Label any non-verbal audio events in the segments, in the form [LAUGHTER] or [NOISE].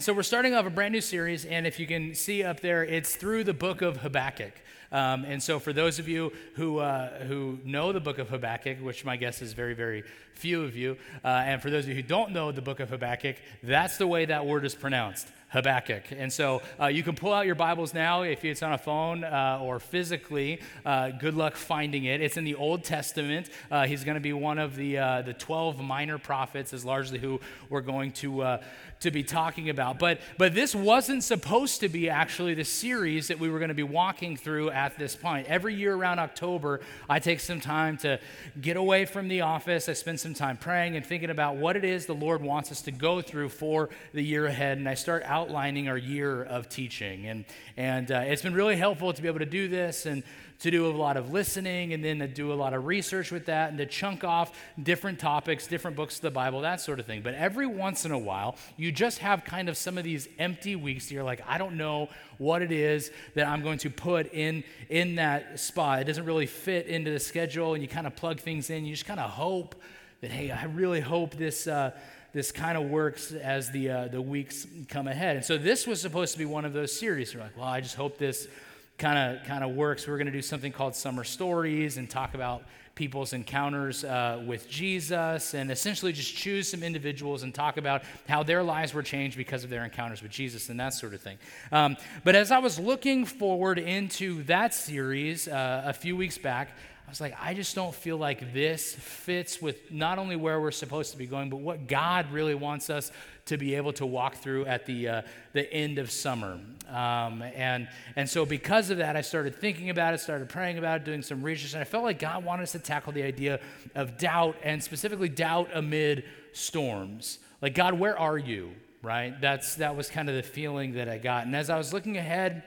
So, we're starting off a brand new series, and if you can see up there, it's through the book of Habakkuk. Um, and so, for those of you who, uh, who know the book of Habakkuk, which my guess is very, very few of you, uh, and for those of you who don't know the book of Habakkuk, that's the way that word is pronounced. Habakkuk. And so uh, you can pull out your Bibles now if it's on a phone uh, or physically. Uh, good luck finding it. It's in the Old Testament. Uh, he's going to be one of the, uh, the 12 minor prophets, is largely who we're going to, uh, to be talking about. But, but this wasn't supposed to be actually the series that we were going to be walking through at this point. Every year around October, I take some time to get away from the office. I spend some time praying and thinking about what it is the Lord wants us to go through for the year ahead. And I start outlining our year of teaching. And, and uh, it's been really helpful to be able to do this and to do a lot of listening and then to do a lot of research with that and to chunk off different topics, different books of the Bible, that sort of thing. But every once in a while, you just have kind of some of these empty weeks. You're like, I don't know what it is that I'm going to put in in that spot. It doesn't really fit into the schedule, and you kind of plug things in. You just kind of hope that, hey, I really hope this. Uh, this kind of works as the, uh, the weeks come ahead. And so this was supposed to be one of those series. You're like, well, I just hope this kind of kind of works. We're going to do something called Summer Stories and talk about people's encounters uh, with Jesus and essentially just choose some individuals and talk about how their lives were changed because of their encounters with Jesus and that sort of thing. Um, but as I was looking forward into that series uh, a few weeks back, I was like, I just don't feel like this fits with not only where we're supposed to be going, but what God really wants us to be able to walk through at the, uh, the end of summer. Um, and, and so, because of that, I started thinking about it, started praying about it, doing some research, and I felt like God wanted us to tackle the idea of doubt, and specifically doubt amid storms. Like, God, where are you? Right? That's, that was kind of the feeling that I got. And as I was looking ahead,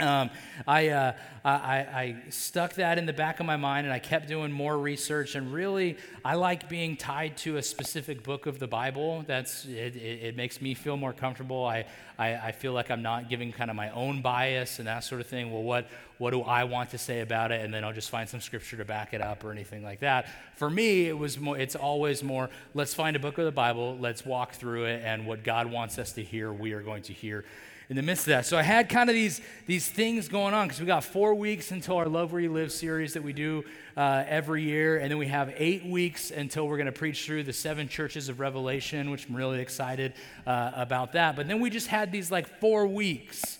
um, I, uh, I, I, stuck that in the back of my mind and I kept doing more research. And really, I like being tied to a specific book of the Bible. That's, it, it, it makes me feel more comfortable. I, I, I, feel like I'm not giving kind of my own bias and that sort of thing. Well, what, what do I want to say about it? And then I'll just find some scripture to back it up or anything like that. For me, it was more, it's always more let's find a book of the Bible, let's walk through it, and what God wants us to hear, we are going to hear in the midst of that. So I had kind of these, these things going on because we got four weeks until our Love Where You Live series that we do uh, every year. And then we have eight weeks until we're going to preach through the seven churches of Revelation, which I'm really excited uh, about that. But then we just had these like four weeks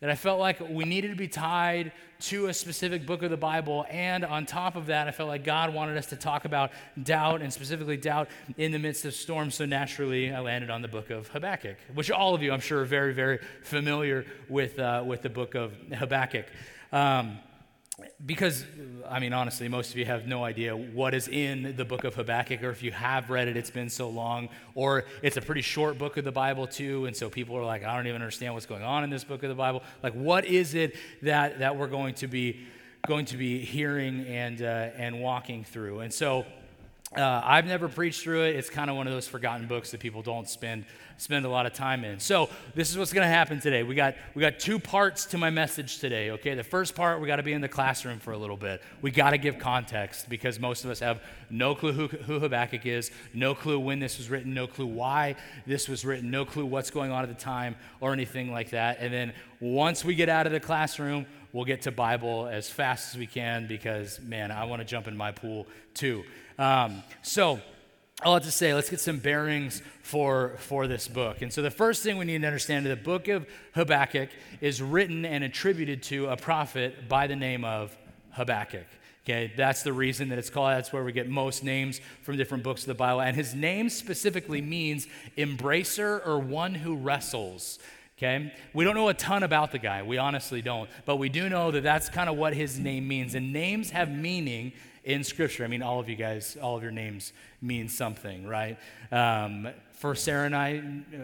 that I felt like we needed to be tied to a specific book of the Bible. And on top of that, I felt like God wanted us to talk about doubt and specifically doubt in the midst of storms. So naturally, I landed on the book of Habakkuk, which all of you, I'm sure, are very, very familiar with, uh, with the book of Habakkuk. Um, because, I mean, honestly, most of you have no idea what is in the book of Habakkuk, or if you have read it, it's been so long, or it's a pretty short book of the Bible, too, and so people are like, I don't even understand what's going on in this book of the Bible. Like, what is it that, that we're going to be going to be hearing and, uh, and walking through? And so uh, I've never preached through it. It's kind of one of those forgotten books that people don't spend spend a lot of time in. So this is what's going to happen today. We got we got two parts to my message today. Okay, the first part we got to be in the classroom for a little bit. We got to give context because most of us have no clue who, who Habakkuk is, no clue when this was written, no clue why this was written, no clue what's going on at the time or anything like that. And then once we get out of the classroom, we'll get to Bible as fast as we can because man, I want to jump in my pool too. Um, so, I'll have to say, let's get some bearings for, for this book. And so, the first thing we need to understand is the book of Habakkuk is written and attributed to a prophet by the name of Habakkuk. Okay, that's the reason that it's called. That's where we get most names from different books of the Bible. And his name specifically means embracer or one who wrestles. Okay? We don't know a ton about the guy. We honestly don't. But we do know that that's kind of what his name means. And names have meaning in Scripture. I mean, all of you guys, all of your names mean something, right? Um, for Sarah and I,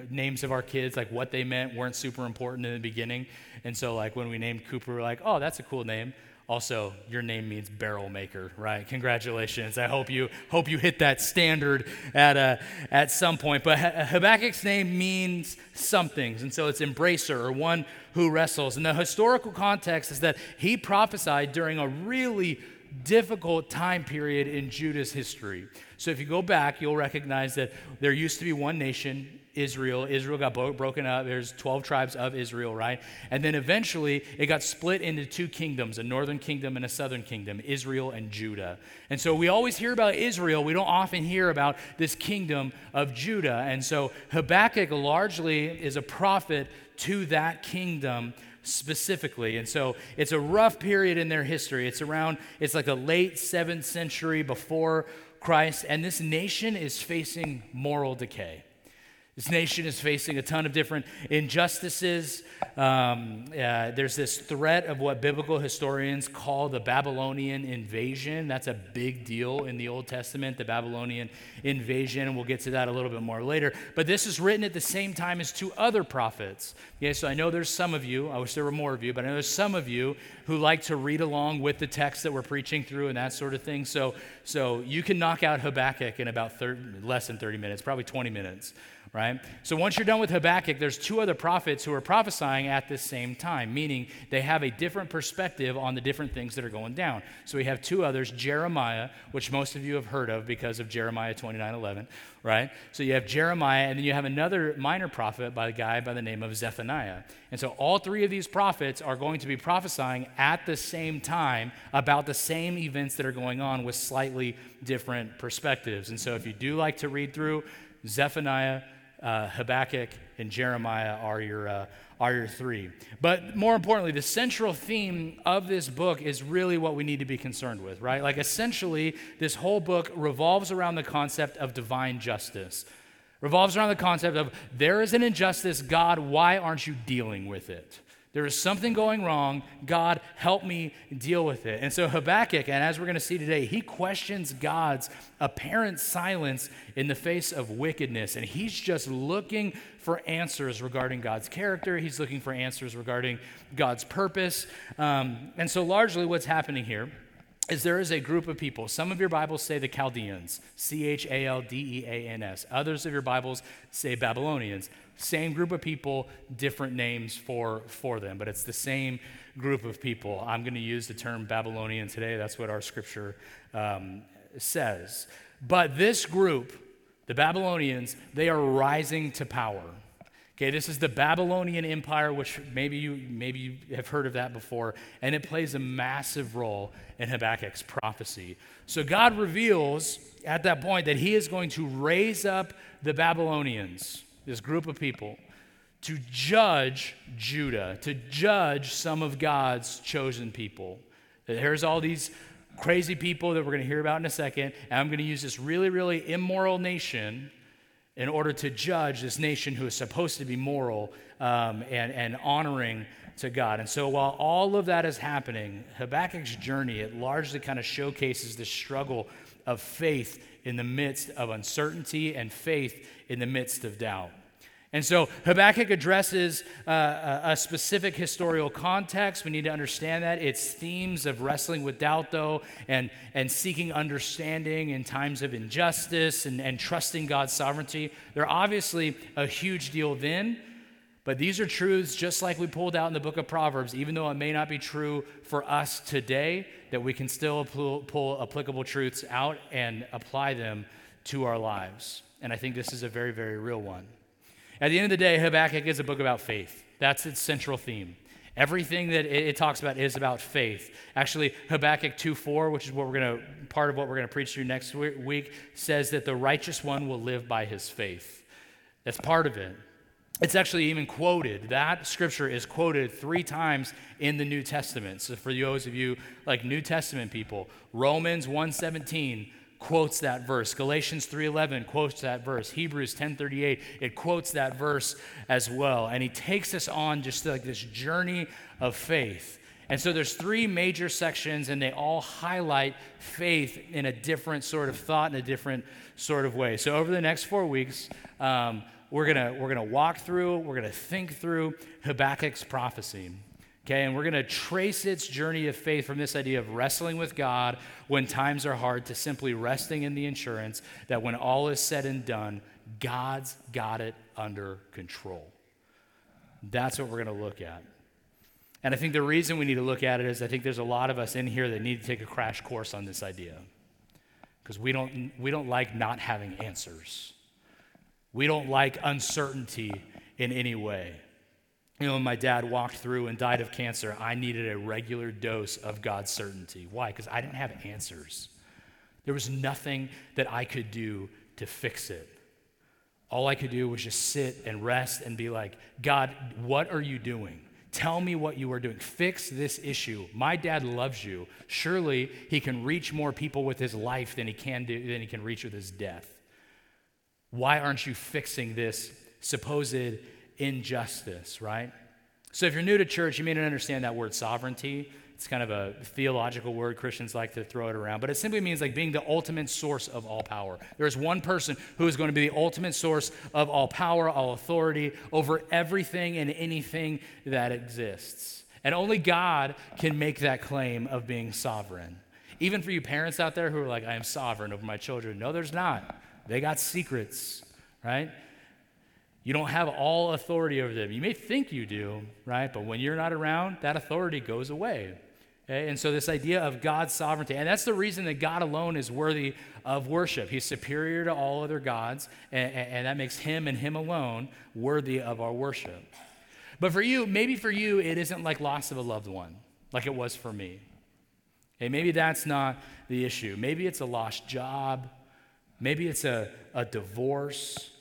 names of our kids, like what they meant, weren't super important in the beginning. And so, like, when we named Cooper, we are like, oh, that's a cool name. Also, your name means barrel maker, right? Congratulations. I hope you hope you hit that standard at uh, at some point. But Habakkuk's name means something, and so it's embracer or one who wrestles. And the historical context is that he prophesied during a really difficult time period in Judah's history. So if you go back, you'll recognize that there used to be one nation, Israel. Israel got bo- broken up. There's 12 tribes of Israel, right? And then eventually it got split into two kingdoms a northern kingdom and a southern kingdom, Israel and Judah. And so we always hear about Israel. We don't often hear about this kingdom of Judah. And so Habakkuk largely is a prophet to that kingdom specifically. And so it's a rough period in their history. It's around, it's like a late seventh century before Christ. And this nation is facing moral decay. This nation is facing a ton of different injustices. Um, uh, there's this threat of what biblical historians call the Babylonian invasion. That's a big deal in the Old Testament, the Babylonian invasion, and we'll get to that a little bit more later. But this is written at the same time as two other prophets. Okay, so I know there's some of you, I wish there were more of you, but I know there's some of you who like to read along with the text that we're preaching through and that sort of thing. So, so you can knock out Habakkuk in about 30, less than 30 minutes, probably 20 minutes right? So once you're done with Habakkuk, there's two other prophets who are prophesying at the same time, meaning they have a different perspective on the different things that are going down. So we have two others, Jeremiah, which most of you have heard of because of Jeremiah 29:11, right? So you have Jeremiah, and then you have another minor prophet by a guy by the name of Zephaniah. And so all three of these prophets are going to be prophesying at the same time about the same events that are going on with slightly different perspectives. And so if you do like to read through Zephaniah, uh, Habakkuk, and Jeremiah are your, uh, are your three. But more importantly, the central theme of this book is really what we need to be concerned with, right? Like essentially, this whole book revolves around the concept of divine justice, revolves around the concept of there is an injustice, God, why aren't you dealing with it? There is something going wrong. God, help me deal with it. And so Habakkuk, and as we're going to see today, he questions God's apparent silence in the face of wickedness. And he's just looking for answers regarding God's character. He's looking for answers regarding God's purpose. Um, and so, largely, what's happening here is there is a group of people. Some of your Bibles say the Chaldeans, C H A L D E A N S. Others of your Bibles say Babylonians. Same group of people, different names for, for them, but it's the same group of people. I'm going to use the term Babylonian today. That's what our scripture um, says. But this group, the Babylonians, they are rising to power. Okay, this is the Babylonian Empire, which maybe you maybe you have heard of that before, and it plays a massive role in Habakkuk's prophecy. So God reveals at that point that He is going to raise up the Babylonians, this group of people, to judge Judah, to judge some of God's chosen people. There's all these crazy people that we're going to hear about in a second, and I'm going to use this really, really immoral nation in order to judge this nation who is supposed to be moral um, and, and honoring to God. And so while all of that is happening, Habakkuk's journey, it largely kind of showcases the struggle of faith in the midst of uncertainty and faith in the midst of doubt. And so Habakkuk addresses uh, a specific historical context. We need to understand that. It's themes of wrestling with doubt, though, and, and seeking understanding in times of injustice and, and trusting God's sovereignty. They're obviously a huge deal then, but these are truths just like we pulled out in the book of Proverbs, even though it may not be true for us today, that we can still pull, pull applicable truths out and apply them to our lives. And I think this is a very, very real one. At the end of the day, Habakkuk is a book about faith. That's its central theme. Everything that it, talks about is about faith. Actually, Habakkuk 2:4, which is what we're going to part of what we're going to preach through next week, says that the righteous one will live by his faith. That's part of it. It's actually even quoted. That scripture is quoted three times in the New Testament. So for those of you like New Testament people, Romans 1:17, quotes that verse. Galatians 3:11 quotes that verse. Hebrews 10:38 it quotes that verse as well. And he takes us on just like this journey of faith. And so there's three major sections and they all highlight faith in a different sort of thought in a different sort of way. So over the next 4 weeks um, we're going to we're going to walk through, we're going to think through Habakkuk's prophecy. Okay, and we're going to trace its journey of faith from this idea of wrestling with God when times are hard to simply resting in the insurance that when all is said and done, God's got it under control. That's what we're going to look at. And I think the reason we need to look at it is I think there's a lot of us in here that need to take a crash course on this idea. Because we don't, we don't like not having answers. We don't like uncertainty in any way. You know, when my dad walked through and died of cancer, I needed a regular dose of God's certainty. Why? Because I didn't have answers. There was nothing that I could do to fix it. All I could do was just sit and rest and be like, God, what are you doing? Tell me what you are doing. Fix this issue. My dad loves you. Surely he can reach more people with his life than he can do than he can reach with his death. Why aren't you fixing this supposed injustice, right? So if you're new to church, you may not understand that word sovereignty. It's kind of a theological word. Christians like to throw it around, but it simply means like being the ultimate source of all power. There is one person who is going to be the ultimate source of all power, all authority over everything and anything that exists. And only God can make that claim of being sovereign. Even for you parents out there who are like, I am sovereign over my children. No, there's not. They got secrets, right? You don't have all authority over them. You may think you do, right? But when you're not around, that authority goes away. Okay? And so, this idea of God's sovereignty, and that's the reason that God alone is worthy of worship. He's superior to all other gods, and, and that makes him and him alone worthy of our worship. But for you, maybe for you, it isn't like loss of a loved one, like it was for me. Okay, maybe that's not the issue. Maybe it's a lost job. Maybe it's a, a divorce.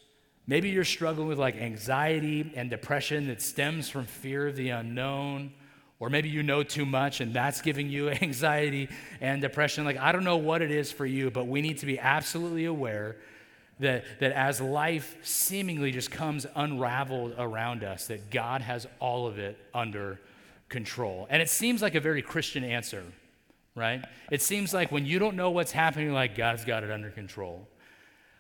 Maybe you're struggling with like anxiety and depression that stems from fear of the unknown. Or maybe you know too much and that's giving you [LAUGHS] anxiety and depression. Like, I don't know what it is for you, but we need to be absolutely aware that, that as life seemingly just comes unraveled around us, that God has all of it under control. And it seems like a very Christian answer, right? It seems like when you don't know what's happening, like God's got it under control.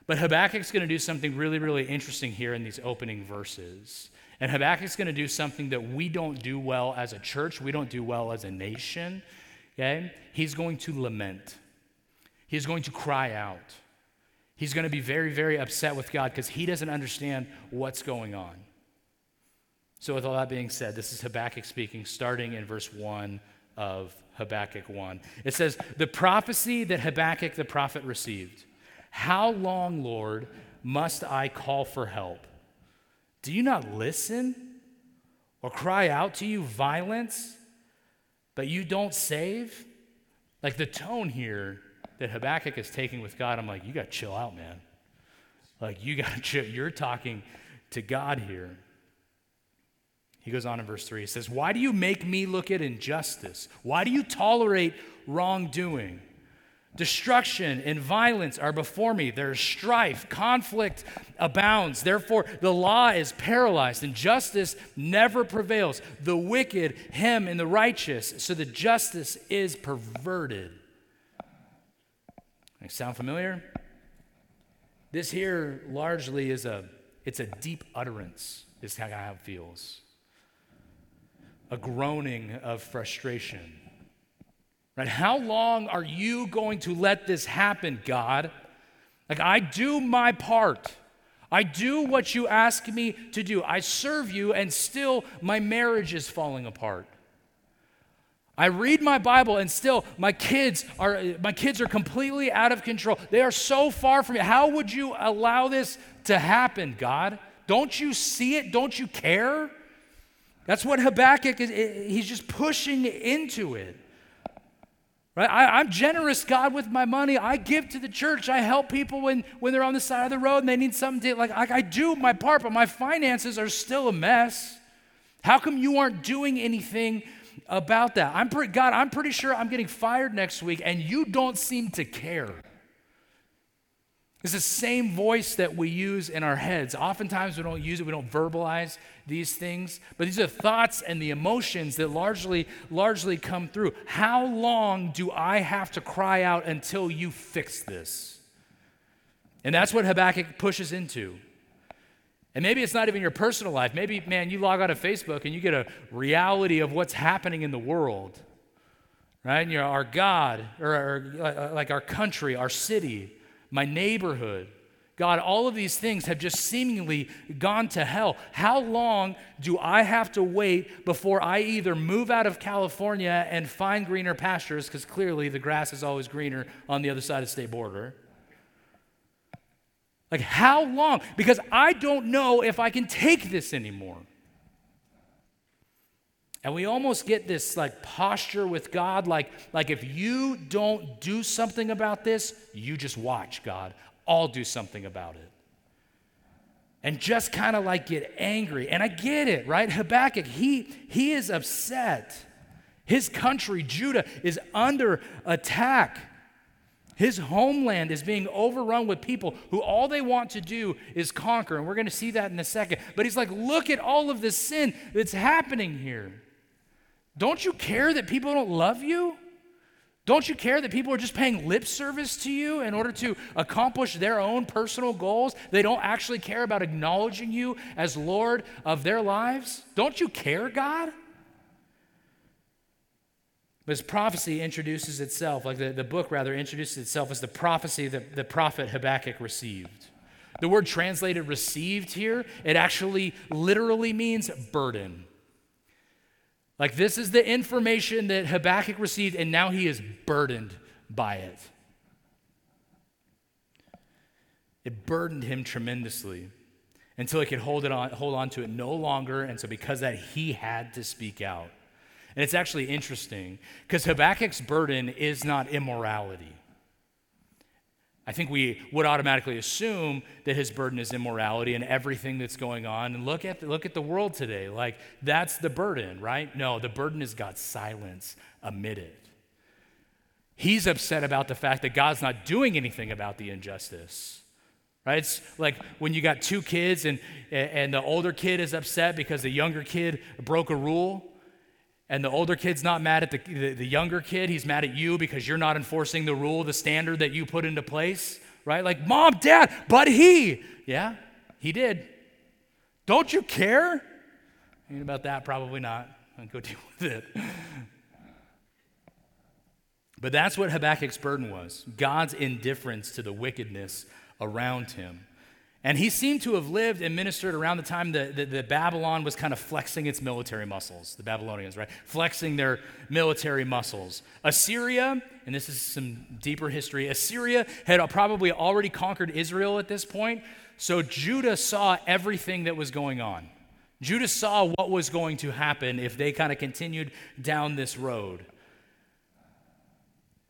But Habakkuk's going to do something really, really interesting here in these opening verses. And Habakkuk's going to do something that we don't do well as a church, we don't do well as a nation. Okay? He's going to lament, he's going to cry out. He's going to be very, very upset with God because he doesn't understand what's going on. So, with all that being said, this is Habakkuk speaking, starting in verse 1 of Habakkuk 1. It says, The prophecy that Habakkuk the prophet received. How long, Lord, must I call for help? Do you not listen or cry out to you violence, but you don't save? Like the tone here that Habakkuk is taking with God, I'm like, you got to chill out, man. Like, you got to [LAUGHS] chill. You're talking to God here. He goes on in verse 3. He says, Why do you make me look at injustice? Why do you tolerate wrongdoing? Destruction and violence are before me. There's strife, conflict abounds. Therefore, the law is paralyzed and justice never prevails. The wicked hem in the righteous, so the justice is perverted. Sound familiar? This here largely is a it's a deep utterance, is how it feels. A groaning of frustration Right? How long are you going to let this happen, God? Like, I do my part. I do what you ask me to do. I serve you, and still my marriage is falling apart. I read my Bible and still my kids are my kids are completely out of control. They are so far from me. How would you allow this to happen, God? Don't you see it? Don't you care? That's what Habakkuk is he's just pushing into it. Right? I, am generous, God, with my money. I give to the church. I help people when, when they're on the side of the road and they need something to, like, I, I do my part, but my finances are still a mess. How come you aren't doing anything about that? I'm pre- God, I'm pretty sure I'm getting fired next week and you don't seem to care. It's the same voice that we use in our heads. Oftentimes we don't use it, we don't verbalize these things, but these are thoughts and the emotions that largely, largely come through. How long do I have to cry out until you fix this? And that's what Habakkuk pushes into. And maybe it's not even your personal life. Maybe, man, you log on to Facebook and you get a reality of what's happening in the world, right? And you're our God, or, or like our country, our city my neighborhood. God, all of these things have just seemingly gone to hell. How long do I have to wait before I either move out of California and find greener pastures, because clearly the grass is always greener on the other side of the state border? Like, how long? Because I don't know if I can take this anymore. And we almost get this like posture with God, like, like if you don't do something about this, you just watch, God. I'll do something about it. And just kind of like get angry. And I get it, right? Habakkuk, he, he is upset. His country, Judah, is under attack. His homeland is being overrun with people who all they want to do is conquer. And we're going to see that in a second. But he's like, look at all of this sin that's happening here. Don't you care that people don't love you? Don't you care that people are just paying lip service to you in order to accomplish their own personal goals? They don't actually care about acknowledging you as Lord of their lives? Don't you care, God? But prophecy introduces itself, like the, the book rather introduces itself as the prophecy that the prophet Habakkuk received. The word translated received here, it actually literally means burden. Like, this is the information that Habakkuk received, and now he is burdened by it. It burdened him tremendously until he could hold, it on, hold on to it no longer. And so, because that, he had to speak out. And it's actually interesting because Habakkuk's burden is not immorality. I think we would automatically assume that his burden is immorality and everything that's going on. And look at, the, look at the world today. Like, that's the burden, right? No, the burden is God's silence amid it. He's upset about the fact that God's not doing anything about the injustice. Right? It's like when you got two kids and, and the older kid is upset because the younger kid broke a rule. And the older kid's not mad at the, the, the, younger kid, he's mad at you because you're not enforcing the rule, the standard that you put into place, right? Like, mom, dad, but he. Yeah, he did. Don't you care? And about that, probably not. I'll go [LAUGHS] deal with it. But that's what Habakkuk's burden was God's indifference to the wickedness around him. And he seemed to have lived and ministered around the time that, that, that, Babylon was kind of flexing its military muscles, the Babylonians, right? Flexing their military muscles. Assyria, and this is some deeper history, Assyria had probably already conquered Israel at this point. So Judah saw everything that was going on. Judah saw what was going to happen if they kind of continued down this road.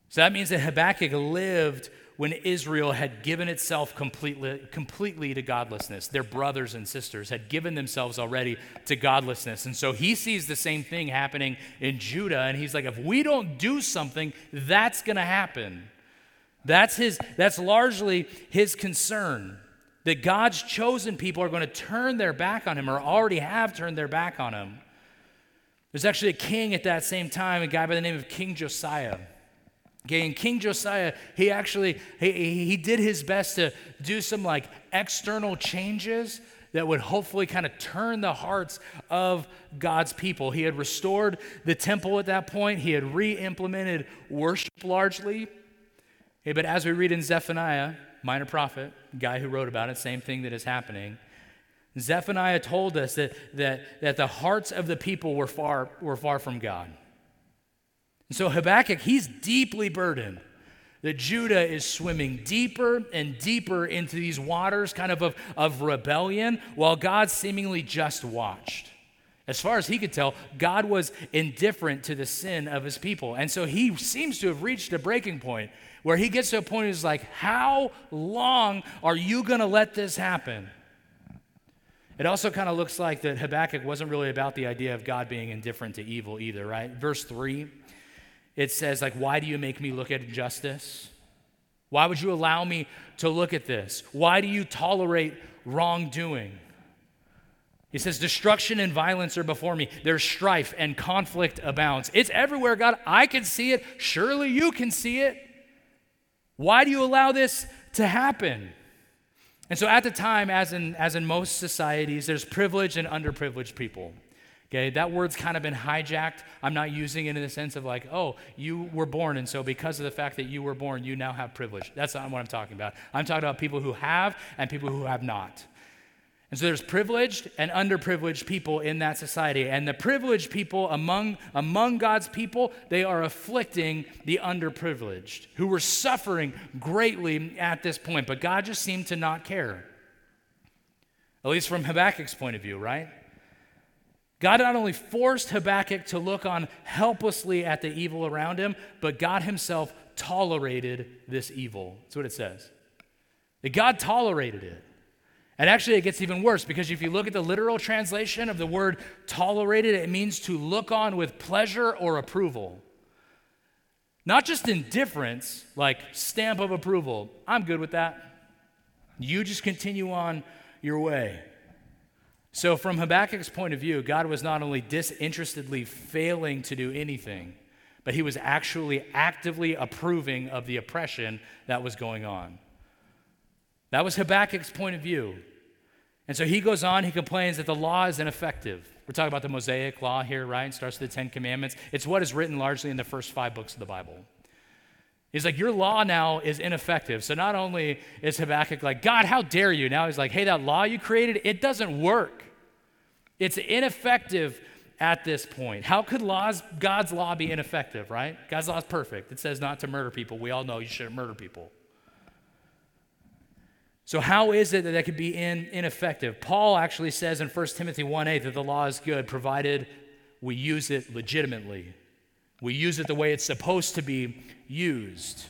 So that means that Habakkuk lived when Israel had given itself completely, completely to godlessness. Their brothers and sisters had given themselves already to godlessness. And so he sees the same thing happening in Judah, and he's like, if we don't do something, that's going to happen. That's, his, that's largely his concern that God's chosen people are going to turn their back on him or already have turned their back on him. There's actually a king at that same time, a guy by the name of King Josiah. Okay, and King Josiah, he actually he, he did his best to do some like external changes that would hopefully kind of turn the hearts of God's people. He had restored the temple at that point. He had re-implemented worship largely. Okay, but as we read in Zephaniah, minor prophet, guy who wrote about it, same thing that is happening. Zephaniah told us that, that, that the hearts of the people were far, were far from God. And so Habakkuk, he's deeply burdened that Judah is swimming deeper and deeper into these waters, kind of, of of rebellion, while God seemingly just watched. As far as he could tell, God was indifferent to the sin of his people. And so he seems to have reached a breaking point where he gets to a point where he's like, How long are you going to let this happen? It also kind of looks like that Habakkuk wasn't really about the idea of God being indifferent to evil either, right? Verse 3 it says, like, why do you make me look at injustice? Why would you allow me to look at this? Why do you tolerate wrongdoing? He says, Destruction and violence are before me. There's strife and conflict abounds. It's everywhere, God. I can see it. Surely you can see it. Why do you allow this to happen? And so, at the time, as in, as in most societies, there's privileged and underprivileged people. Okay, that word's kind of been hijacked. I'm not using it in the sense of like, oh, you were born, and so because of the fact that you were born, you now have privilege. That's not what I'm talking about. I'm talking about people who have and people who have not. And so there's privileged and underprivileged people in that society. And the privileged people among, among God's people, they are afflicting the underprivileged who were suffering greatly at this point. But God just seemed to not care. At least from Habakkuk's point of view, right? God not only forced Habakkuk to look on helplessly at the evil around him, but God himself tolerated this evil. That's what it says. That God tolerated it. And actually, it gets even worse because if you look at the literal translation of the word tolerated, it means to look on with pleasure or approval. Not just indifference, like stamp of approval. I'm good with that. You just continue on your way. So, from Habakkuk's point of view, God was not only disinterestedly failing to do anything, but he was actually actively approving of the oppression that was going on. That was Habakkuk's point of view. And so he goes on, he complains that the law is ineffective. We're talking about the Mosaic law here, right? It starts with the Ten Commandments. It's what is written largely in the first five books of the Bible. He's like, Your law now is ineffective. So not only is Habakkuk like, God, how dare you? Now he's like, Hey, that law you created, it doesn't work. It's ineffective at this point. How could laws, God's law be ineffective, right? God's law is perfect. It says not to murder people. We all know you shouldn't murder people. So, how is it that that could be in, ineffective? Paul actually says in 1 Timothy 1 8 that the law is good provided we use it legitimately. We use it the way it's supposed to be used.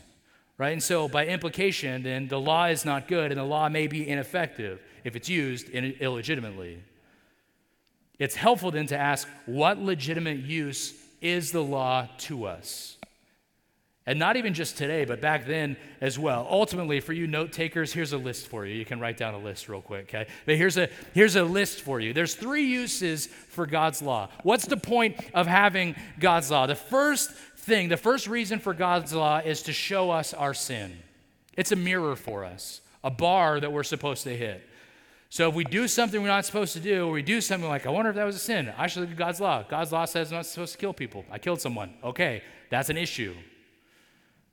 Right? And so, by implication, then the law is not good and the law may be ineffective if it's used illegitimately. It's helpful then to ask what legitimate use is the law to us? And not even just today, but back then as well. Ultimately, for you note takers, here's a list for you. You can write down a list real quick, okay? But here's a, here's a list for you. There's three uses for God's law. What's the point of having God's law? The first thing, the first reason for God's law is to show us our sin. It's a mirror for us, a bar that we're supposed to hit. So if we do something we're not supposed to do, or we do something like, I wonder if that was a sin, I should look at God's law. God's law says I'm not supposed to kill people. I killed someone. Okay, that's an issue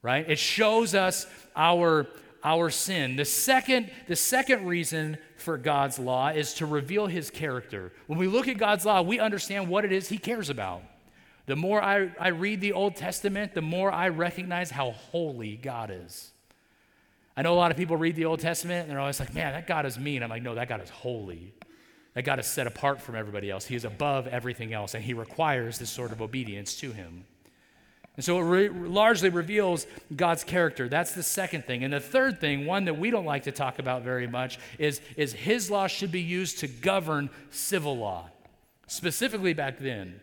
right? It shows us our, our sin. The second, the second reason for God's law is to reveal his character. When we look at God's law, we understand what it is he cares about. The more I, I read the Old Testament, the more I recognize how holy God is. I know a lot of people read the Old Testament and they're always like, man, that God is mean. I'm like, no, that God is holy. That God is set apart from everybody else. He is above everything else, and He requires this sort of obedience to Him. And so it re- largely reveals God's character. That's the second thing. And the third thing, one that we don't like to talk about very much, is, is his law should be used to govern civil law, specifically back then.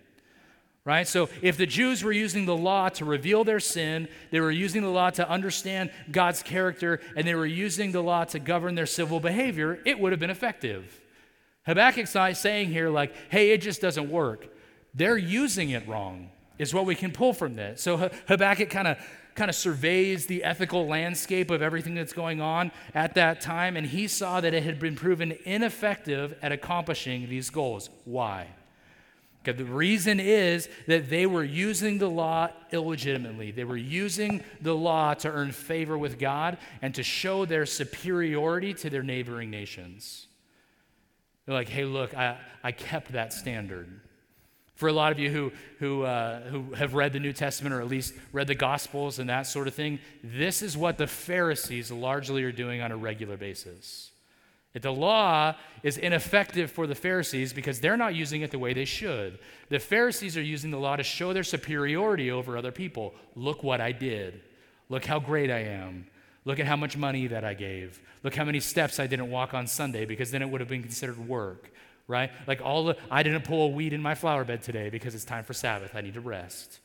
Right? So if the Jews were using the law to reveal their sin, they were using the law to understand God's character, and they were using the law to govern their civil behavior, it would have been effective. Habakkuk's not saying here, like, hey, it just doesn't work. They're using it wrong is what we can pull from this. So Habakkuk kind of kind of surveys the ethical landscape of everything that's going on at that time, and he saw that it had been proven ineffective at accomplishing these goals. Why? Because the reason is that they were using the law illegitimately. They were using the law to earn favor with God and to show their superiority to their neighboring nations. They're like, hey, look, I, I kept that standard. For a lot of you who, who, uh, who have read the New Testament or at least read the Gospels and that sort of thing, this is what the Pharisees largely are doing on a regular basis. That the law is ineffective for the Pharisees because they're not using it the way they should. The Pharisees are using the law to show their superiority over other people. Look what I did. Look how great I am. Look at how much money that I gave. Look how many steps I didn't walk on Sunday because then it would have been considered work right? Like all the, I didn't pull a weed in my flower bed today because it's time for Sabbath. I need to rest.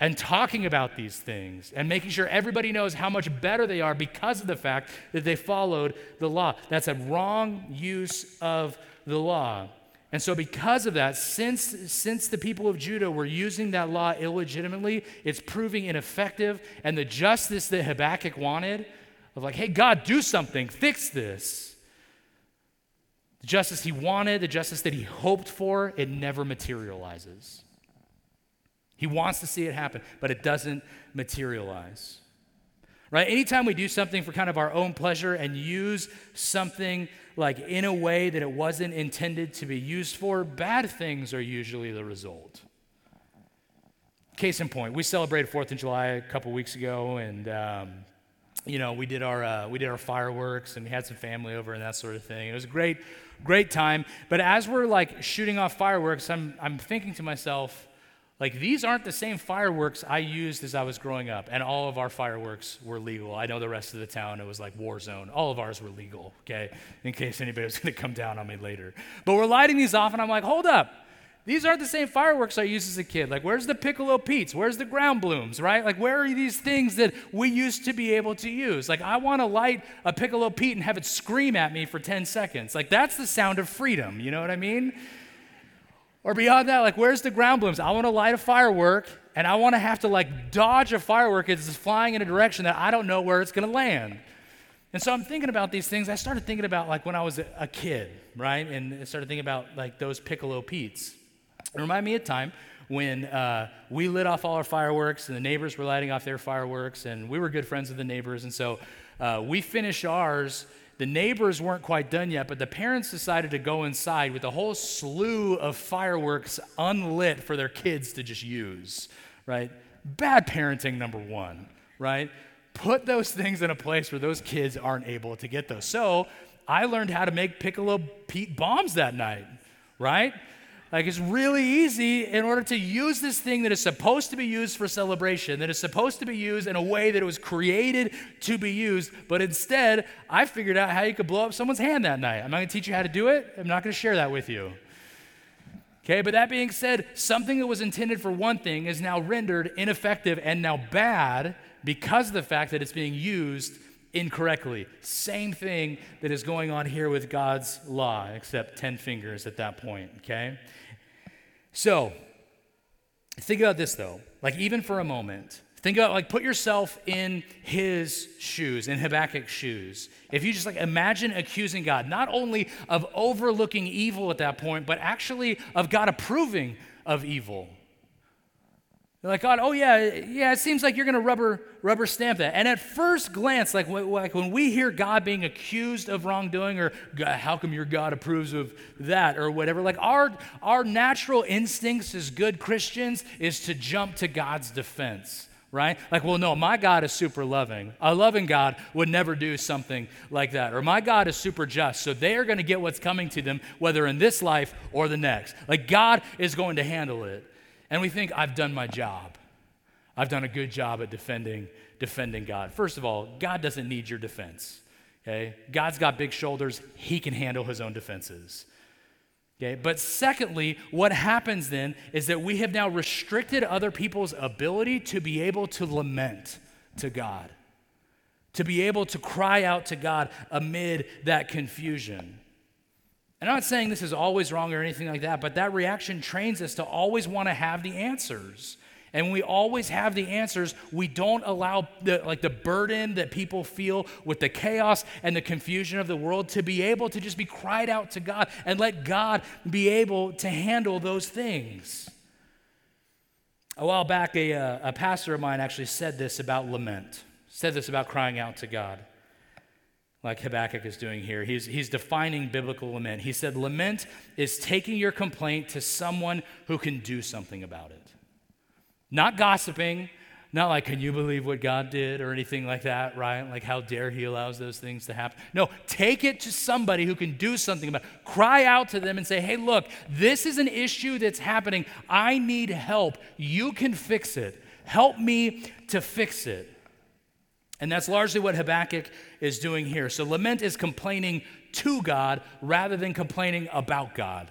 And talking about these things and making sure everybody knows how much better they are because of the fact that they followed the law. That's a wrong use of the law. And so, because of that, since, since the people of Judah were using that law illegitimately, it's proving ineffective. And the justice that Habakkuk wanted, of like, hey, God, do something, fix this, the justice he wanted, the justice that he hoped for, it never materializes. He wants to see it happen, but it doesn't materialize. Right? Anytime we do something for kind of our own pleasure and use something like in a way that it wasn't intended to be used for, bad things are usually the result. Case in point, we celebrated Fourth of July a couple weeks ago, and um, you know we did our uh, we did our fireworks, and we had some family over and that sort of thing. It was a great, great time. But as we're like shooting off fireworks, I'm I'm thinking to myself like, these aren't the same fireworks I used as I was growing up, and all of our fireworks were legal. I know the rest of the town, it was like war zone. All of ours were legal, okay, in case anybody was [LAUGHS] gonna come down on me later. But we're lighting these off, and I'm like, hold up. These aren't the same fireworks I used as a kid. Like, where's the piccolo Pete's? Where's the ground blooms, right? Like, where are these things that we used to be able to use? Like, I want to light a piccolo Pete and have it scream at me for 10 seconds. Like, that's the sound of freedom, you know what I mean? Or beyond that, like, where's the ground blooms? I want to light a firework and I want to have to like dodge a firework as it's flying in a direction that I don't know where it's going to land. And so I'm thinking about these things. I started thinking about like when I was a kid, right? And I started thinking about like those piccolo Pete's. It reminded me of a time when uh, we lit off all our fireworks and the neighbors were lighting off their fireworks, and we were good friends with the neighbors. And so uh, we finished ours the neighbors weren't quite done yet, but the parents decided to go inside with a whole slew of fireworks unlit for their kids to just use, right? Bad parenting, number one, right? Put those things in a place where those kids aren't able to get those. So I learned how to make Piccolo Pete bombs that night, right? Like it's really easy in order to use this thing that is supposed to be used for celebration, that is supposed to be used in a way that it was created to be used, but instead I figured out how you could blow up someone's hand that night. I'm not going to teach you how to do it. I'm not going to share that with you. Okay, but that being said, something that was intended for one thing is now rendered ineffective and now bad because of the fact that it's being used incorrectly. Same thing that is going on here with God's law, except 10 fingers at that point, okay? So, think about this though. Like, even for a moment, think about, like, put yourself in his shoes, in Habakkuk's shoes. If you just, like, imagine accusing God, not only of overlooking evil at that point, but actually of God approving of evil. They're like, God, oh yeah, yeah, it seems like you're going to rubber, rubber stamp that. And at first glance, like, like when we hear God being accused of wrongdoing or how come your God approves of that or whatever, like our, our natural instincts as good Christians is to jump to God's defense, right? Like, well, no, my God is super loving. A loving God would never do something like that. Or my God is super just, so they are going to get what's coming to them, whether in this life or the next. Like, God is going to handle it and we think, I've done my job. I've done a good job at defending, defending God. First of all, God doesn't need your defense. Okay? God's got big shoulders, he can handle his own defenses. Okay? But secondly, what happens then is that we have now restricted other people's ability to be able to lament to God, to be able to cry out to God amid that confusion. And I'm not saying this is always wrong or anything like that, but that reaction trains us to always want to have the answers. And when we always have the answers, we don't allow the like the burden that people feel with the chaos and the confusion of the world to be able to just be cried out to God and let God be able to handle those things. A while back, a, uh, a pastor of mine actually said this about lament, said this about crying out to God like Habakkuk is doing here. He's, he's defining biblical lament. He said, Lament is taking your complaint to someone who can do something about it. Not gossiping, not like, can you believe what God did or anything like that, right? Like, how dare He allows those things to happen? No, take it to somebody who can do something about it. Cry out to them and say, hey, look, this is an issue that's happening. I need help. You can fix it. Help me to fix it. And that's largely what Habakkuk is doing here. So lament is complaining to God rather than complaining about God.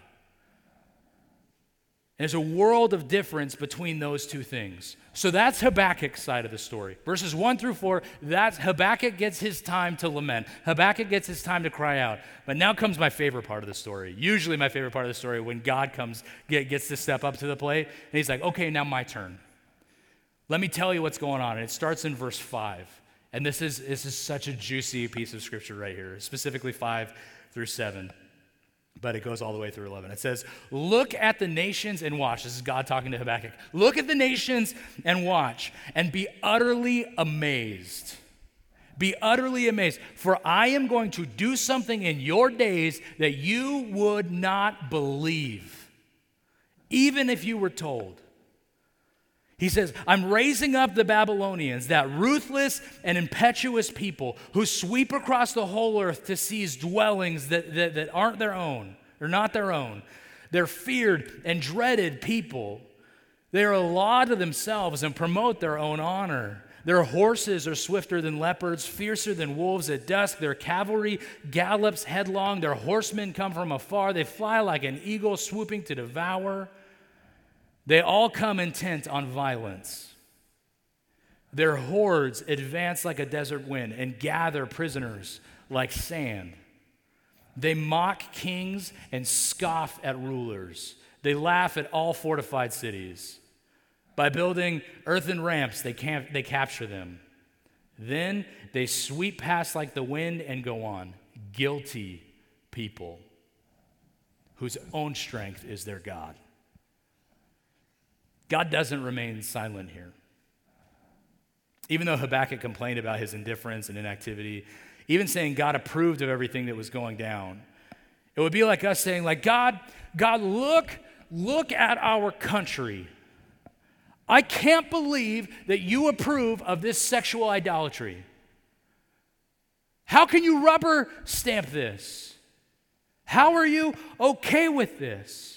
There's a world of difference between those two things. So that's Habakkuk's side of the story. Verses 1 through 4, that's Habakkuk gets his time to lament. Habakkuk gets his time to cry out. But now comes my favorite part of the story. Usually my favorite part of the story when God comes get, gets to step up to the plate and he's like, "Okay, now my turn. Let me tell you what's going on." And it starts in verse 5. And this is, this is such a juicy piece of scripture right here, specifically 5 through 7. But it goes all the way through 11. It says, Look at the nations and watch. This is God talking to Habakkuk. Look at the nations and watch, and be utterly amazed. Be utterly amazed, for I am going to do something in your days that you would not believe, even if you were told. He says, I'm raising up the Babylonians, that ruthless and impetuous people who sweep across the whole earth to seize dwellings that, that, that aren't their own, or not their own. They're feared and dreaded people. They are a law to themselves and promote their own honor. Their horses are swifter than leopards, fiercer than wolves at dusk. Their cavalry gallops headlong. Their horsemen come from afar. They fly like an eagle swooping to devour. They all come intent on violence. Their hordes advance like a desert wind and gather prisoners like sand. They mock kings and scoff at rulers. They laugh at all fortified cities. By building earthen ramps, they, camp, they capture them. Then they sweep past like the wind and go on. Guilty people whose own strength is their God. God doesn't remain silent here. Even though Habakkuk complained about his indifference and inactivity, even saying God approved of everything that was going down, it would be like us saying, like, God, God, look, look at our country. I can't believe that you approve of this sexual idolatry. How can you rubber stamp this? How are you okay with this?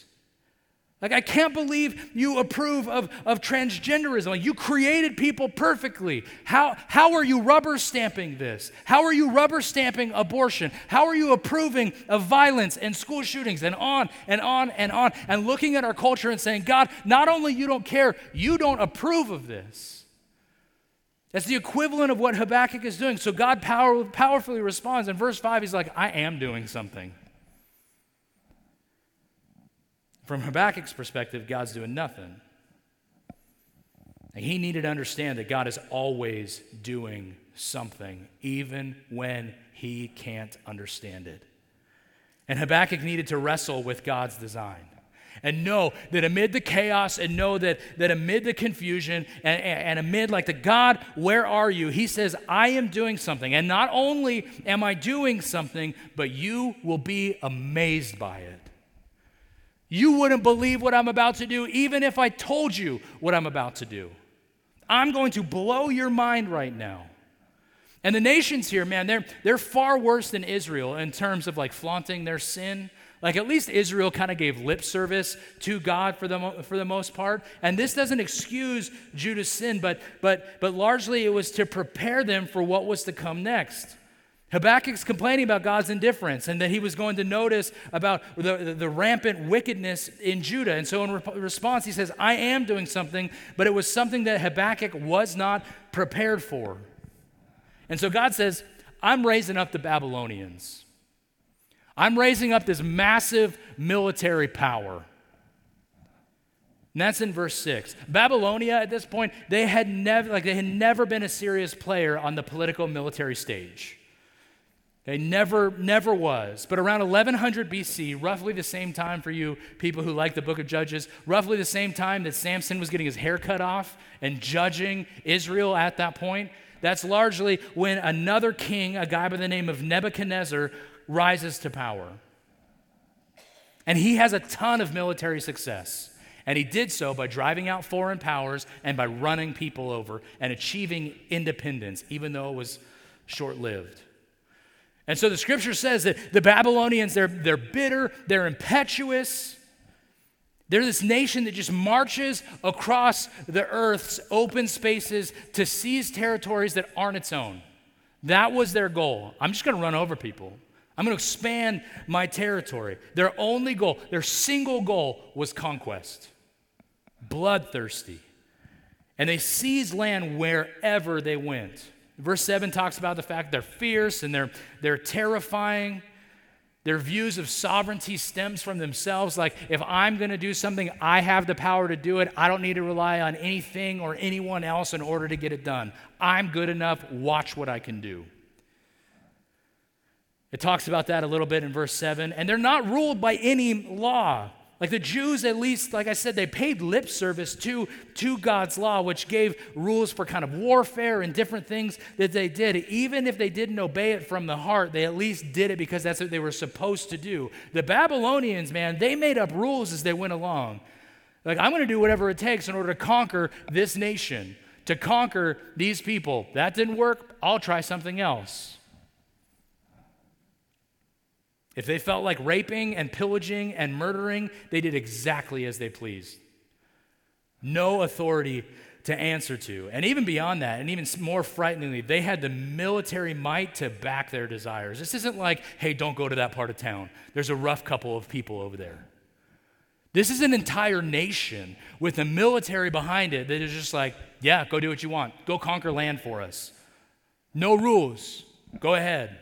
Like, I can't believe you approve of, of transgenderism. Like, you created people perfectly. How, how are you rubber stamping this? How are you rubber stamping abortion? How are you approving of violence and school shootings and on and on and on? And looking at our culture and saying, God, not only you don't care, you don't approve of this. That's the equivalent of what Habakkuk is doing. So God power, powerfully responds. In verse 5, he's like, I am doing something. From Habakkuk's perspective, God's doing nothing. And he needed to understand that God is always doing something, even when he can't understand it. And Habakkuk needed to wrestle with God's design and know that amid the chaos and know that, that amid the confusion and, and, amid like the God, where are you? He says, I am doing something. And not only am I doing something, but you will be amazed by it. You wouldn't believe what I'm about to do, even if I told you what I'm about to do. I'm going to blow your mind right now. And the nations here, man, they're, they're far worse than Israel in terms of like flaunting their sin. Like at least Israel kind of gave lip service to God for the, for the most part. And this doesn't excuse Judah's sin, but, but, but largely it was to prepare them for what was to come next. Habakkuk's complaining about God's indifference and that he was going to notice about the, the, the rampant wickedness in Judah. And so, in re- response, he says, I am doing something, but it was something that Habakkuk was not prepared for. And so, God says, I'm raising up the Babylonians. I'm raising up this massive military power. And that's in verse 6. Babylonia at this point, they had never like they had never been a serious player on the political military stage. Okay, never, never was. But around 1100 BC, roughly the same time for you people who like the book of Judges, roughly the same time that Samson was getting his hair cut off and judging Israel at that point, that's largely when another king, a guy by the name of Nebuchadnezzar, rises to power. And he has a ton of military success. And he did so by driving out foreign powers and by running people over and achieving independence, even though it was short lived. And so the scripture says that the Babylonians, they're, they're bitter, they're impetuous. They're this nation that just marches across the earth's open spaces to seize territories that aren't its own. That was their goal. I'm just going to run over people. I'm going to expand my territory. Their only goal, their single goal was conquest. Bloodthirsty. And they seized land wherever they went. Verse 7 talks about the fact they're fierce and they're, they're terrifying. Their views of sovereignty stems from themselves. Like, if I'm going to do something, I have the power to do it. I don't need to rely on anything or anyone else in order to get it done. I'm good enough. Watch what I can do. It talks about that a little bit in verse 7. And they're not ruled by any law. Like the Jews, at least, like I said, they paid lip service to, to God's law, which gave rules for kind of warfare and different things that they did. Even if they didn't obey it from the heart, they at least did it because that's what they were supposed to do. The Babylonians, man, they made up rules as they went along. Like, I'm going to do whatever it takes in order to conquer this nation, to conquer these people. That didn't work. I'll try something else. If they felt like raping and pillaging and murdering, they did exactly as they pleased. No authority to answer to. And even beyond that, and even more frighteningly, they had the military might to back their desires. This isn't like, hey, don't go to that part of town. There's a rough couple of people over there. This is an entire nation with a military behind it that is just like, yeah, go do what you want. Go conquer land for us. No rules. Go ahead.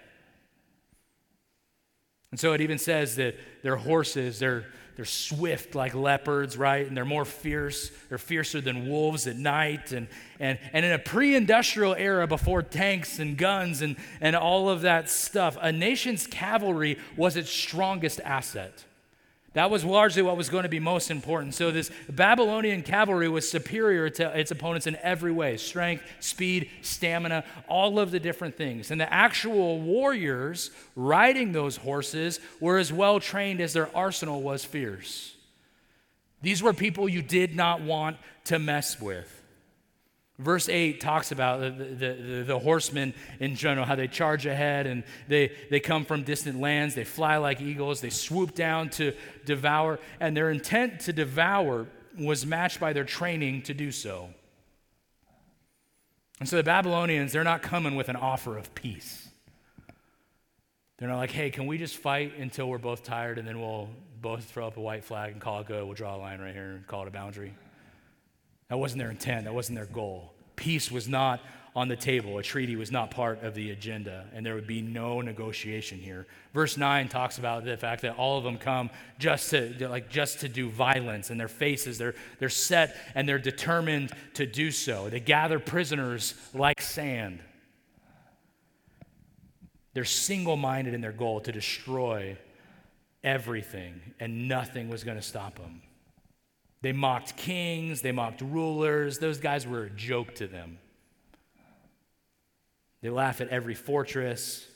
And so it even says that their horses, they're, they're swift like leopards, right? And they're more fierce. They're fiercer than wolves at night. And, and, and in a pre industrial era before tanks and guns and, and all of that stuff, a nation's cavalry was its strongest asset. That was largely what was going to be most important. So, this Babylonian cavalry was superior to its opponents in every way strength, speed, stamina, all of the different things. And the actual warriors riding those horses were as well trained as their arsenal was fierce. These were people you did not want to mess with. Verse 8 talks about the, the, the, the, horsemen in general, how they charge ahead and they, they come from distant lands. They fly like eagles. They swoop down to devour. And their intent to devour was matched by their training to do so. And so the Babylonians, they're not coming with an offer of peace. They're not like, hey, can we just fight until we're both tired and then we'll both throw up a white flag and call it good? We'll draw a line right here and call it a boundary. That wasn't their intent, that wasn't their goal. Peace was not on the table. A treaty was not part of the agenda, and there would be no negotiation here. Verse 9 talks about the fact that all of them come just to like just to do violence, and their faces, they're, they're set and they're determined to do so. They gather prisoners like sand. They're single minded in their goal to destroy everything, and nothing was going to stop them. They mocked kings, they mocked rulers. Those guys were a joke to them. They laugh at every fortress.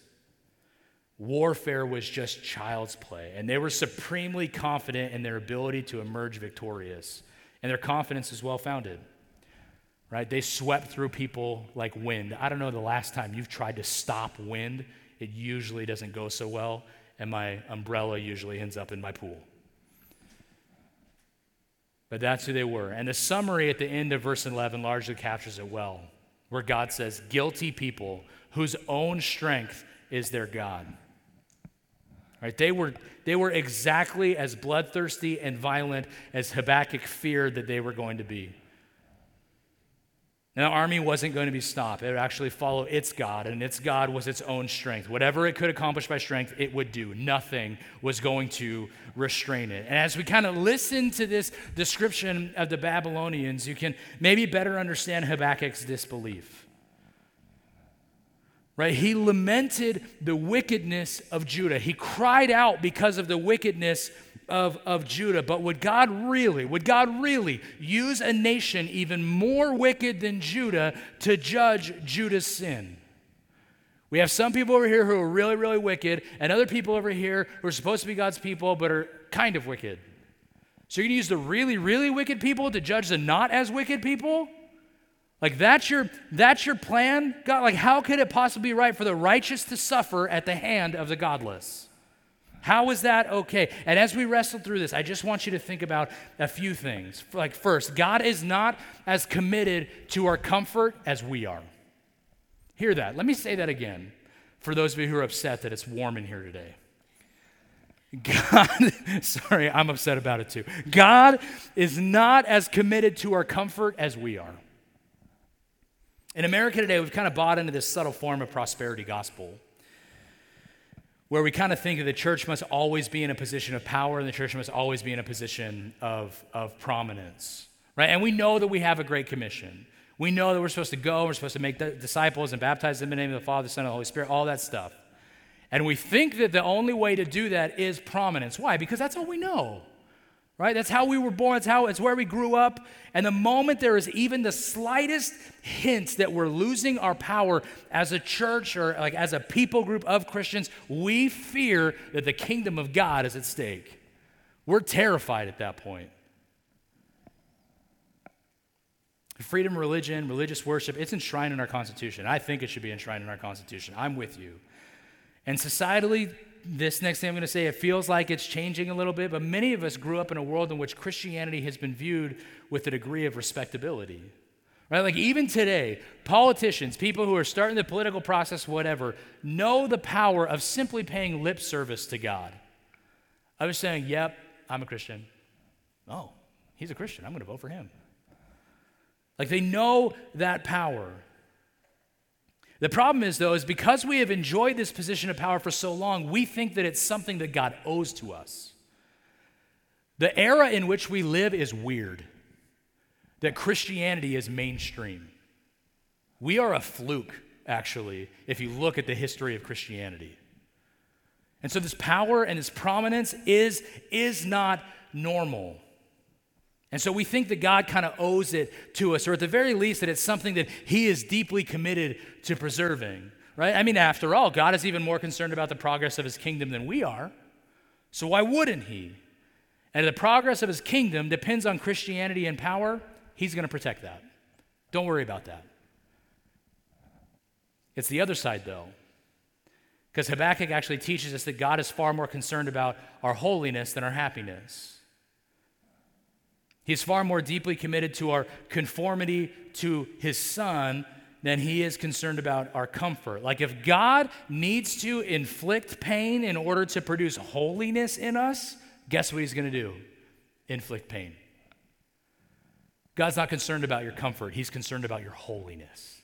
Warfare was just child's play, and they were supremely confident in their ability to emerge victorious. And their confidence is well founded. Right? They swept through people like wind. I don't know the last time you've tried to stop wind, it usually doesn't go so well, and my umbrella usually ends up in my pool. But that's who they were. And the summary at the end of verse 11 largely captures it well, where God says, Guilty people whose own strength is their God. Right? They were, they were exactly as bloodthirsty and violent as Habakkuk feared that they were going to be. And the army wasn't going to be stopped. It would actually follow its God, and its God was its own strength. Whatever it could accomplish by strength, it would do. Nothing was going to restrain it. And as we kind of listen to this description of the Babylonians, you can maybe better understand Habakkuk's disbelief. Right? He lamented the wickedness of Judah. He cried out because of the wickedness of, of Judah. But would God really, would God really use a nation even more wicked than Judah to judge Judah's sin? We have some people over here who are really, really wicked, and other people over here who are supposed to be God's people but are kind of wicked. So you're going to use the really, really wicked people to judge the not as wicked people? Like that's your that's your plan? God, like how could it possibly be right for the righteous to suffer at the hand of the godless? How is that okay? And as we wrestle through this, I just want you to think about a few things. Like, first, God is not as committed to our comfort as we are. Hear that. Let me say that again for those of you who are upset that it's warm in here today. God, [LAUGHS] sorry, I'm upset about it too. God is not as committed to our comfort as we are. In America today, we've kind of bought into this subtle form of prosperity gospel where we kind of think that the church must always be in a position of power and the church must always be in a position of, of prominence, right? And we know that we have a great commission. We know that we're supposed to go, we're supposed to make disciples and baptize them in the name of the Father, the Son, and the Holy Spirit, all that stuff. And we think that the only way to do that is prominence. Why? Because that's all we know. Right? That's how we were born. That's how it's where we grew up. And the moment there is even the slightest hint that we're losing our power as a church or like as a people group of Christians, we fear that the kingdom of God is at stake. We're terrified at that point. Freedom religion, religious worship, it's enshrined in our Constitution. I think it should be enshrined in our Constitution. I'm with you. And societally, this next thing I'm going to say, it feels like it's changing a little bit, but many of us grew up in a world in which Christianity has been viewed with a degree of respectability. Right? Like even today, politicians, people who are starting the political process, whatever, know the power of simply paying lip service to God. I was saying, yep, I'm a Christian. Oh, he's a Christian. I'm going to vote for him. Like they know that power. The problem is, though, is because we have enjoyed this position of power for so long, we think that it's something that God owes to us. The era in which we live is weird, that Christianity is mainstream. We are a fluke, actually, if you look at the history of Christianity. And so, this power and this prominence is, is not normal. And so we think that God kind of owes it to us, or at the very least, that it's something that He is deeply committed to preserving, right? I mean, after all, God is even more concerned about the progress of His kingdom than we are. So why wouldn't He? And the progress of His kingdom depends on Christianity and power, He's going to protect that. Don't worry about that. It's the other side, though. Because Habakkuk actually teaches us that God is far more concerned about our holiness than our happiness. He's far more deeply committed to our conformity to his son than he is concerned about our comfort. Like, if God needs to inflict pain in order to produce holiness in us, guess what he's going to do? Inflict pain. God's not concerned about your comfort, he's concerned about your holiness.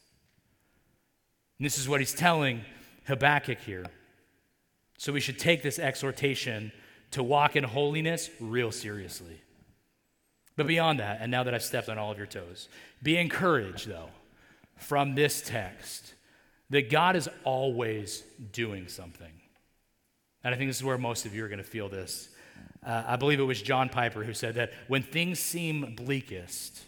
And this is what he's telling Habakkuk here. So we should take this exhortation to walk in holiness real seriously. But beyond that, and now that I've stepped on all of your toes, be encouraged, though, from this text that God is always doing something. And I think this is where most of you are going to feel this. Uh, I believe it was John Piper who said that when things seem bleakest,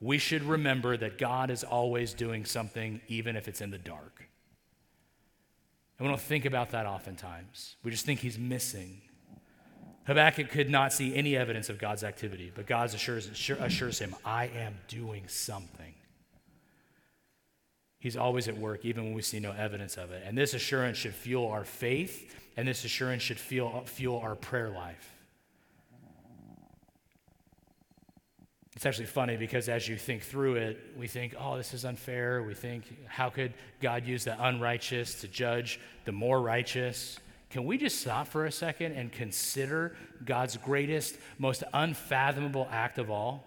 we should remember that God is always doing something, even if it's in the dark. And we don't think about that oftentimes. We just think he's missing. Habakkuk could not see any evidence of God's activity, but God assures, assures him, I am doing something. He's always at work, even when we see no evidence of it. And this assurance should fuel our faith, and this assurance should fuel, fuel our prayer life. It's actually funny because as you think through it, we think, oh, this is unfair. We think, how could God use the unrighteous to judge the more righteous? Can we just stop for a second and consider God's greatest, most unfathomable act of all?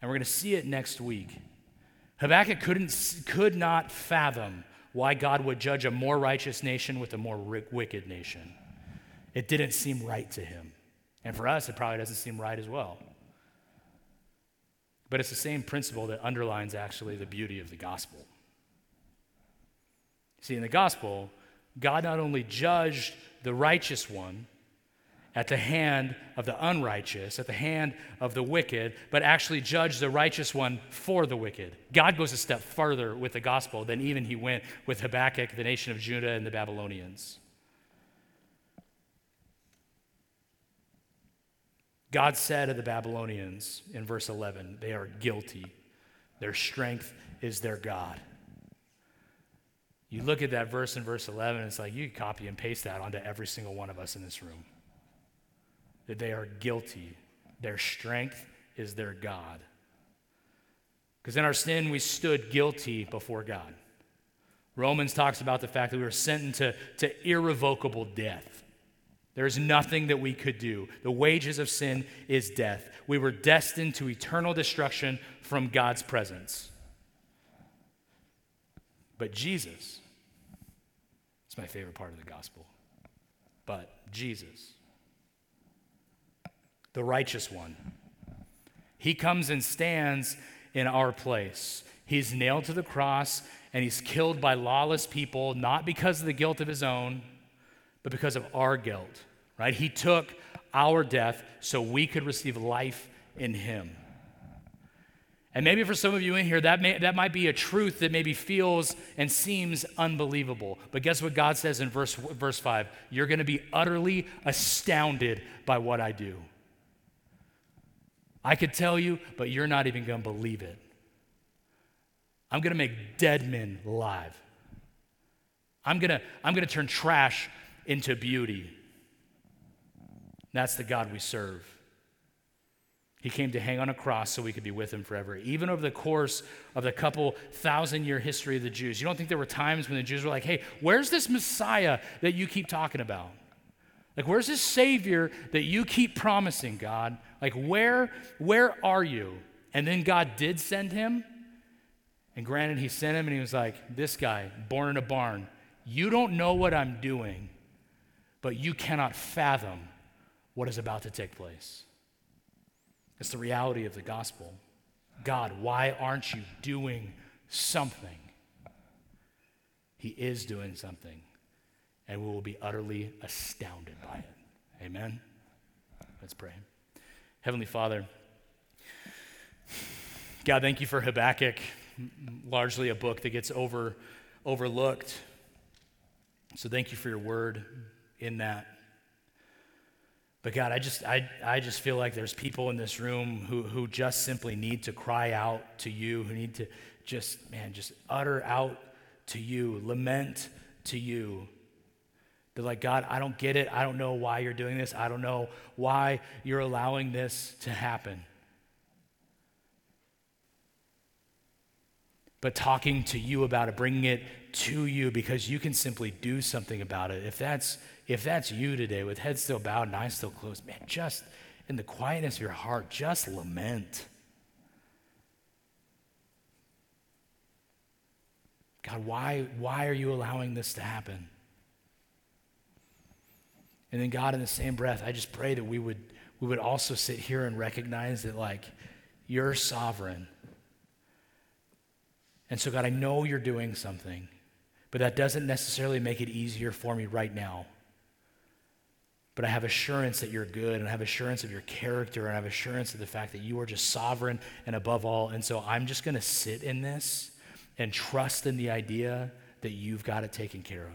And we're going to see it next week. Habakkuk couldn't, could not fathom why God would judge a more righteous nation with a more wicked nation. It didn't seem right to him. And for us, it probably doesn't seem right as well. But it's the same principle that underlines actually the beauty of the gospel. See, in the gospel, God not only judged the righteous one at the hand of the unrighteous, at the hand of the wicked, but actually judged the righteous one for the wicked. God goes a step further with the gospel than even he went with Habakkuk, the nation of Judah, and the Babylonians. God said of the Babylonians in verse 11, they are guilty. Their strength is their God. You look at that verse in verse 11, it's like you copy and paste that onto every single one of us in this room. That they are guilty. Their strength is their God. Because in our sin, we stood guilty before God. Romans talks about the fact that we were sentenced to, to irrevocable death. There is nothing that we could do. The wages of sin is death. We were destined to eternal destruction from God's presence. But Jesus, it's my favorite part of the gospel. But Jesus, the righteous one, he comes and stands in our place. He's nailed to the cross and he's killed by lawless people, not because of the guilt of his own, but because of our guilt, right? He took our death so we could receive life in him. And maybe for some of you in here, that, may, that might be a truth that maybe feels and seems unbelievable. But guess what God says in verse, verse 5? You're going to be utterly astounded by what I do. I could tell you, but you're not even going to believe it. I'm going to make dead men live. I'm going to I'm going to turn trash into beauty. That's the God we serve. He came to hang on a cross so we could be with him forever. Even over the course of the couple thousand year history of the Jews, you don't think there were times when the Jews were like, hey, where's this Messiah that you keep talking about? Like, where's this Savior that you keep promising, God? Like, where, where are you? And then God did send him. And granted, he sent him and he was like, this guy, born in a barn, you don't know what I'm doing, but you cannot fathom what is about to take place. It's the reality of the gospel. God, why aren't you doing something? He is doing something, and we will be utterly astounded by it. Amen? Let's pray. Heavenly Father, God, thank you for Habakkuk, largely a book that gets over, overlooked. So thank you for your word in that. But God, I just, I, I just feel like there's people in this room who, who just simply need to cry out to you, who need to just, man, just utter out to you, lament to you. They're like, God, I don't get it. I don't know why you're doing this. I don't know why you're allowing this to happen. But talking to you about it, bringing it to you because you can simply do something about it. If that's if that's you today with head still bowed and eyes still closed, man, just in the quietness of your heart, just lament. God, why, why are you allowing this to happen? And then, God, in the same breath, I just pray that we would, we would also sit here and recognize that, like, you're sovereign. And so, God, I know you're doing something, but that doesn't necessarily make it easier for me right now. But I have assurance that you're good, and I have assurance of your character, and I have assurance of the fact that you are just sovereign and above all. And so I'm just going to sit in this and trust in the idea that you've got it taken care of.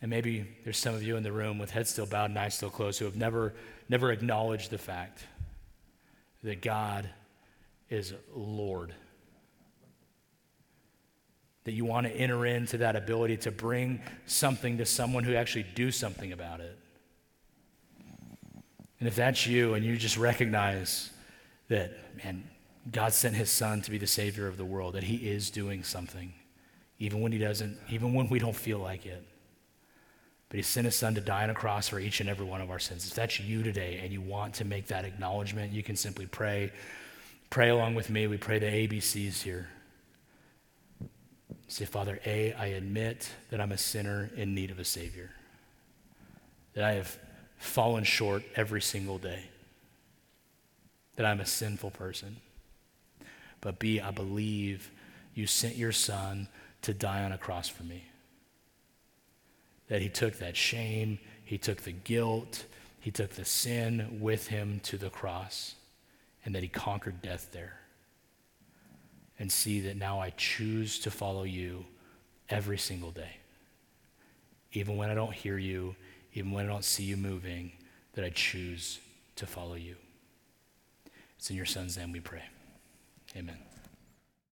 And maybe there's some of you in the room with heads still bowed and eyes still closed who have never, never acknowledged the fact that God is Lord that you want to enter into that ability to bring something to someone who actually do something about it. And if that's you and you just recognize that, man, God sent his son to be the savior of the world, that he is doing something, even when he doesn't, even when we don't feel like it. But he sent his son to die on a cross for each and every one of our sins. If that's you today and you want to make that acknowledgement, you can simply pray. Pray along with me. We pray the ABCs here. Say, Father, A, I admit that I'm a sinner in need of a Savior, that I have fallen short every single day, that I'm a sinful person. But B, I believe you sent your Son to die on a cross for me. That He took that shame, He took the guilt, He took the sin with Him to the cross, and that He conquered death there and see that now I choose to follow you every single day. Even when I don't hear you, even when I don't see you moving, that I choose to follow you. It's in your son's name we pray. Amen.